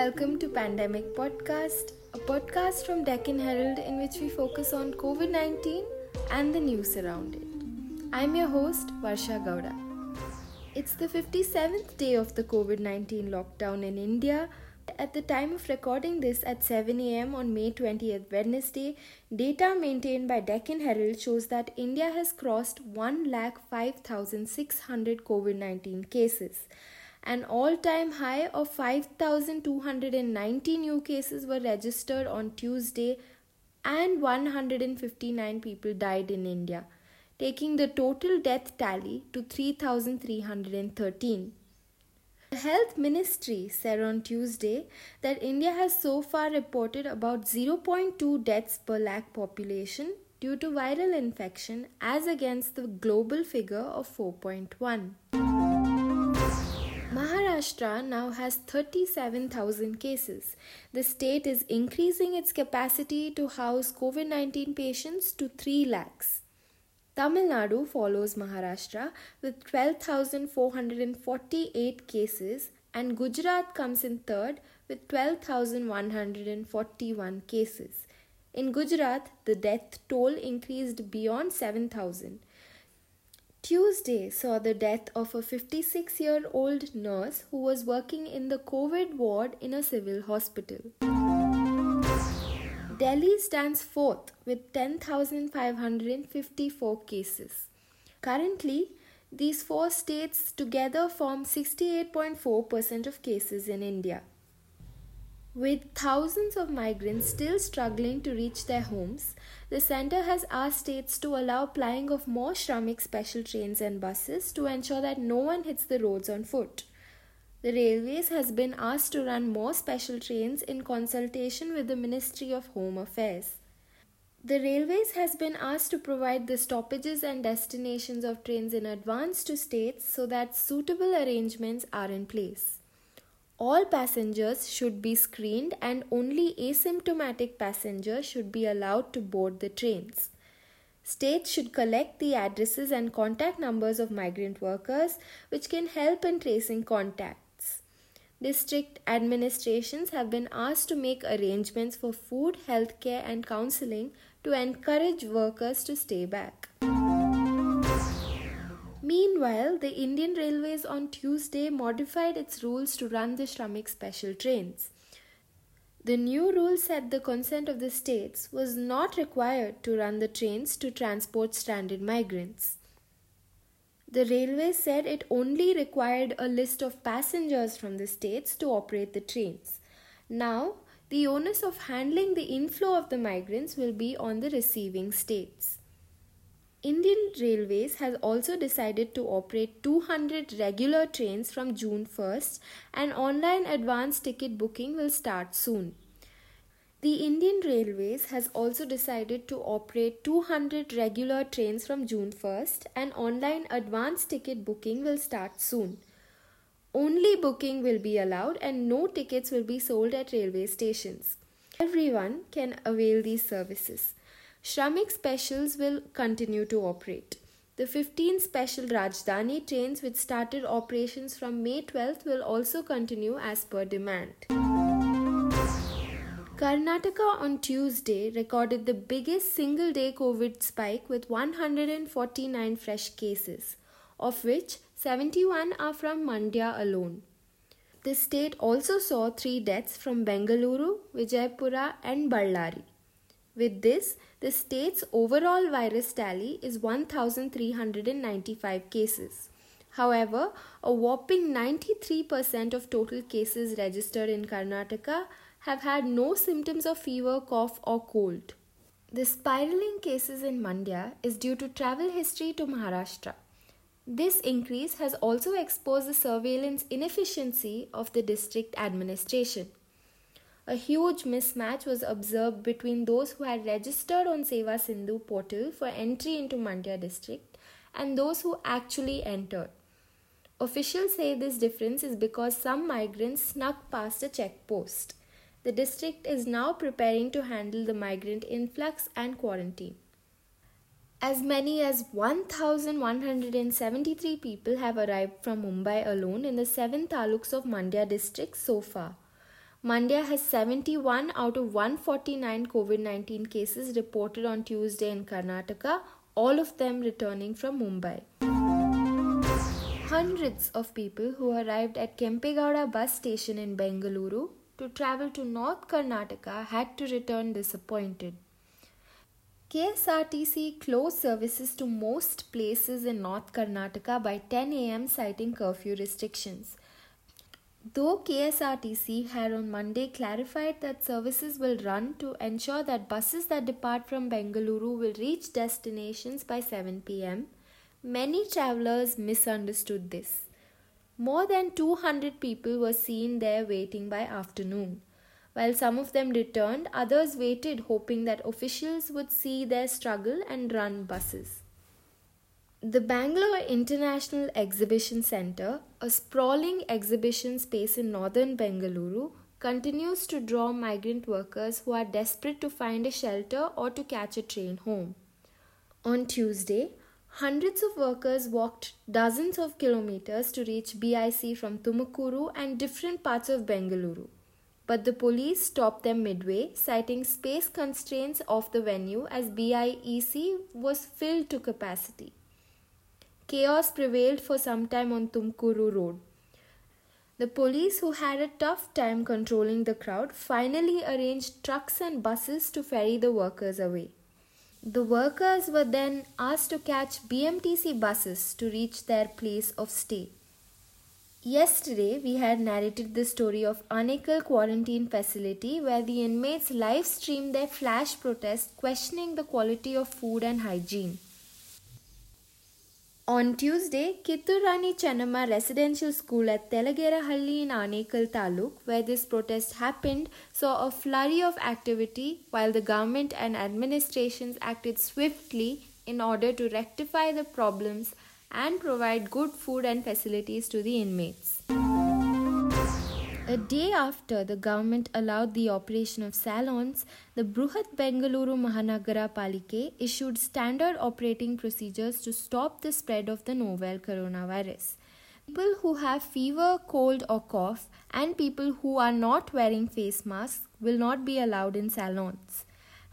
welcome to Pandemic Podcast, a podcast from Deccan Herald in which we focus on COVID 19 and the news around it. I'm your host, Varsha Gowda. It's the 57th day of the COVID 19 lockdown in India. At the time of recording this at 7 am on May 20th, Wednesday, data maintained by Deccan Herald shows that India has crossed 1,05,600 COVID 19 cases. An all time high of 5,290 new cases were registered on Tuesday, and 159 people died in India, taking the total death tally to 3,313. The Health Ministry said on Tuesday that India has so far reported about 0.2 deaths per lakh population due to viral infection as against the global figure of 4.1. Maharashtra now has 37,000 cases. The state is increasing its capacity to house COVID 19 patients to 3 lakhs. Tamil Nadu follows Maharashtra with 12,448 cases, and Gujarat comes in third with 12,141 cases. In Gujarat, the death toll increased beyond 7,000. Tuesday saw the death of a 56 year old nurse who was working in the COVID ward in a civil hospital. Delhi stands fourth with 10,554 cases. Currently, these four states together form 68.4% of cases in India. With thousands of migrants still struggling to reach their homes, the centre has asked states to allow plying of more Shramik special trains and buses to ensure that no one hits the roads on foot. The Railways has been asked to run more special trains in consultation with the Ministry of Home Affairs. The Railways has been asked to provide the stoppages and destinations of trains in advance to states so that suitable arrangements are in place. All passengers should be screened and only asymptomatic passengers should be allowed to board the trains. States should collect the addresses and contact numbers of migrant workers, which can help in tracing contacts. District administrations have been asked to make arrangements for food, healthcare, and counseling to encourage workers to stay back. Meanwhile, the Indian Railways on Tuesday modified its rules to run the Shramik special trains. The new rule said the consent of the states was not required to run the trains to transport stranded migrants. The railway said it only required a list of passengers from the states to operate the trains. Now, the onus of handling the inflow of the migrants will be on the receiving states. Indian Railways has also decided to operate 200 regular trains from June 1st and online advance ticket booking will start soon. The Indian Railways has also decided to operate 200 regular trains from June 1st and online advance ticket booking will start soon. Only booking will be allowed and no tickets will be sold at railway stations. Everyone can avail these services. Shramik specials will continue to operate. The 15 special Rajdhani trains, which started operations from May 12th, will also continue as per demand. Karnataka on Tuesday recorded the biggest single day COVID spike with 149 fresh cases, of which 71 are from Mandya alone. The state also saw three deaths from Bengaluru, Vijaypura, and Ballari. With this, the state's overall virus tally is 1,395 cases. However, a whopping 93% of total cases registered in Karnataka have had no symptoms of fever, cough, or cold. The spiraling cases in Mandya is due to travel history to Maharashtra. This increase has also exposed the surveillance inefficiency of the district administration a huge mismatch was observed between those who had registered on Seva Sindhu portal for entry into Mandya district and those who actually entered. Officials say this difference is because some migrants snuck past a checkpost. The district is now preparing to handle the migrant influx and quarantine. As many as 1,173 people have arrived from Mumbai alone in the seven taluks of Mandya district so far. Mandya has 71 out of 149 COVID 19 cases reported on Tuesday in Karnataka, all of them returning from Mumbai. Hundreds of people who arrived at Kempegowda bus station in Bengaluru to travel to North Karnataka had to return disappointed. KSRTC closed services to most places in North Karnataka by 10 am, citing curfew restrictions. Though KSRTC had on Monday clarified that services will run to ensure that buses that depart from Bengaluru will reach destinations by 7 pm, many travelers misunderstood this. More than 200 people were seen there waiting by afternoon. While some of them returned, others waited, hoping that officials would see their struggle and run buses. The Bangalore International Exhibition Centre, a sprawling exhibition space in northern Bengaluru, continues to draw migrant workers who are desperate to find a shelter or to catch a train home. On Tuesday, hundreds of workers walked dozens of kilometers to reach BIEC from Tumakuru and different parts of Bengaluru but the police stopped them midway, citing space constraints of the venue as BIEC was filled to capacity. Chaos prevailed for some time on Tumkuru Road. The police, who had a tough time controlling the crowd, finally arranged trucks and buses to ferry the workers away. The workers were then asked to catch BMTC buses to reach their place of stay. Yesterday, we had narrated the story of Anekal Quarantine Facility where the inmates live streamed their flash protest questioning the quality of food and hygiene. On Tuesday, Kittur Rani Chennamma Residential School at Telagera Halli in Anekal Taluk, where this protest happened, saw a flurry of activity while the government and administrations acted swiftly in order to rectify the problems and provide good food and facilities to the inmates. A day after the government allowed the operation of salons, the Bruhat Bengaluru Mahanagara Palike issued standard operating procedures to stop the spread of the novel coronavirus. People who have fever, cold, or cough, and people who are not wearing face masks will not be allowed in salons.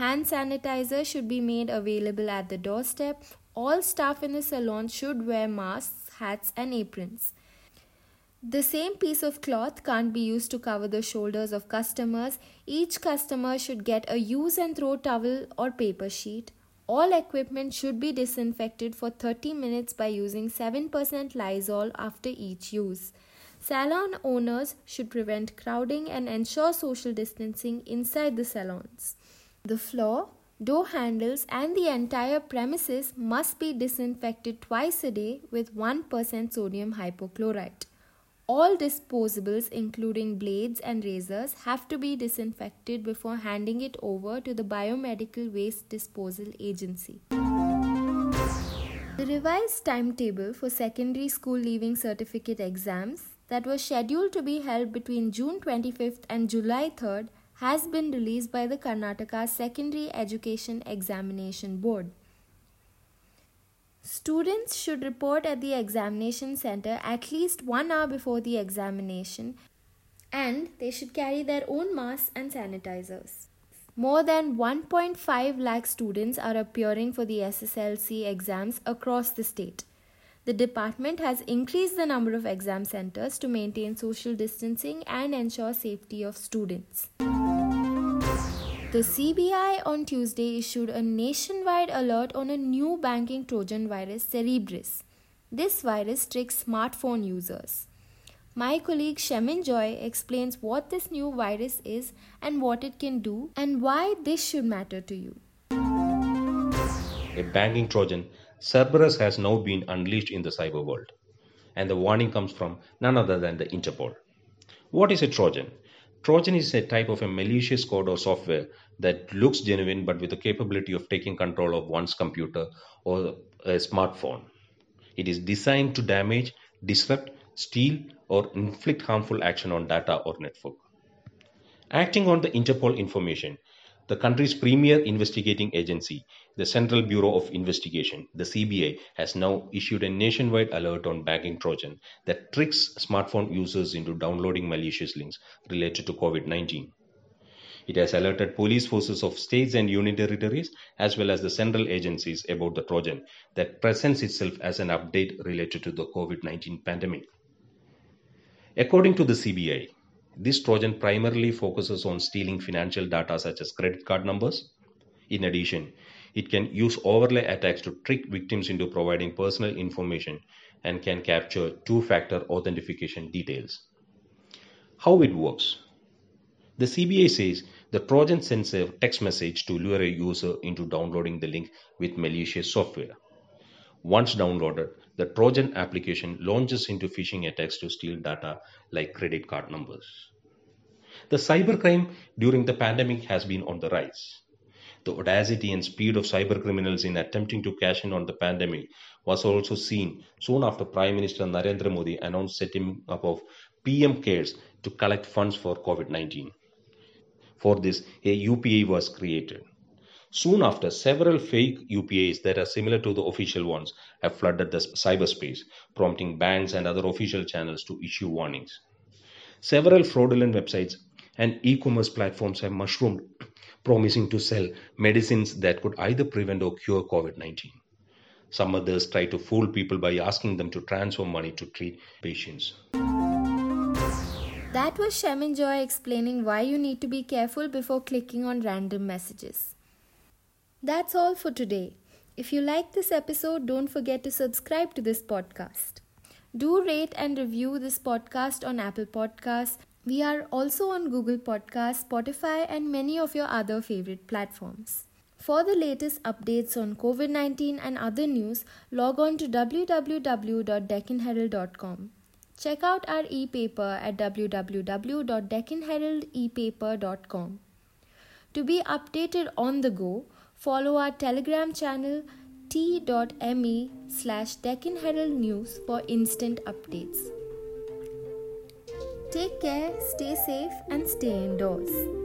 Hand sanitizer should be made available at the doorstep all staff in the salon should wear masks, hats, and aprons. The same piece of cloth can't be used to cover the shoulders of customers. Each customer should get a use and throw towel or paper sheet. All equipment should be disinfected for 30 minutes by using 7% Lysol after each use. Salon owners should prevent crowding and ensure social distancing inside the salons. The floor, Door handles and the entire premises must be disinfected twice a day with 1% sodium hypochlorite. All disposables, including blades and razors, have to be disinfected before handing it over to the Biomedical Waste Disposal Agency. The revised timetable for secondary school leaving certificate exams that was scheduled to be held between June 25th and July 3rd has been released by the Karnataka Secondary Education Examination Board. Students should report at the examination center at least one hour before the examination and they should carry their own masks and sanitizers. More than 1.5 lakh students are appearing for the SSLC exams across the state. The department has increased the number of exam centers to maintain social distancing and ensure safety of students. The CBI on Tuesday issued a nationwide alert on a new banking Trojan virus, Cerberus. This virus tricks smartphone users. My colleague Shemin Joy explains what this new virus is and what it can do and why this should matter to you. A banking Trojan, Cerberus has now been unleashed in the cyber world. And the warning comes from none other than the Interpol. What is a Trojan? Trojan is a type of a malicious code or software that looks genuine but with the capability of taking control of one's computer or a smartphone. It is designed to damage, disrupt, steal, or inflict harmful action on data or network. Acting on the Interpol information, the country's premier investigating agency, the Central Bureau of Investigation, the CBI, has now issued a nationwide alert on banking Trojan that tricks smartphone users into downloading malicious links related to COVID 19. It has alerted police forces of states and union territories as well as the central agencies about the Trojan that presents itself as an update related to the COVID 19 pandemic. According to the CBI, this Trojan primarily focuses on stealing financial data such as credit card numbers. In addition, it can use overlay attacks to trick victims into providing personal information and can capture two factor authentication details. How it works the CBI says the Trojan sends a text message to lure a user into downloading the link with malicious software. Once downloaded, the Trojan application launches into phishing attacks to steal data like credit card numbers. The cybercrime during the pandemic has been on the rise. The audacity and speed of cybercriminals in attempting to cash in on the pandemic was also seen soon after Prime Minister Narendra Modi announced setting up of PM CARES to collect funds for COVID 19. For this, a UPI was created. Soon after, several fake UPIs that are similar to the official ones have flooded the cyberspace, prompting banks and other official channels to issue warnings. Several fraudulent websites and e commerce platforms have mushroomed, promising to sell medicines that could either prevent or cure COVID 19. Some others try to fool people by asking them to transfer money to treat patients. That was Shemin Joy explaining why you need to be careful before clicking on random messages. That's all for today. If you like this episode, don't forget to subscribe to this podcast. Do rate and review this podcast on Apple Podcasts. We are also on Google Podcasts, Spotify, and many of your other favorite platforms. For the latest updates on COVID 19 and other news, log on to www.deccanherald.com. Check out our e-paper at www.deccanheraldepaper.com. To be updated on the go, follow our Telegram channel t.me slash Deccan Herald News for instant updates. Take care, stay safe, and stay indoors.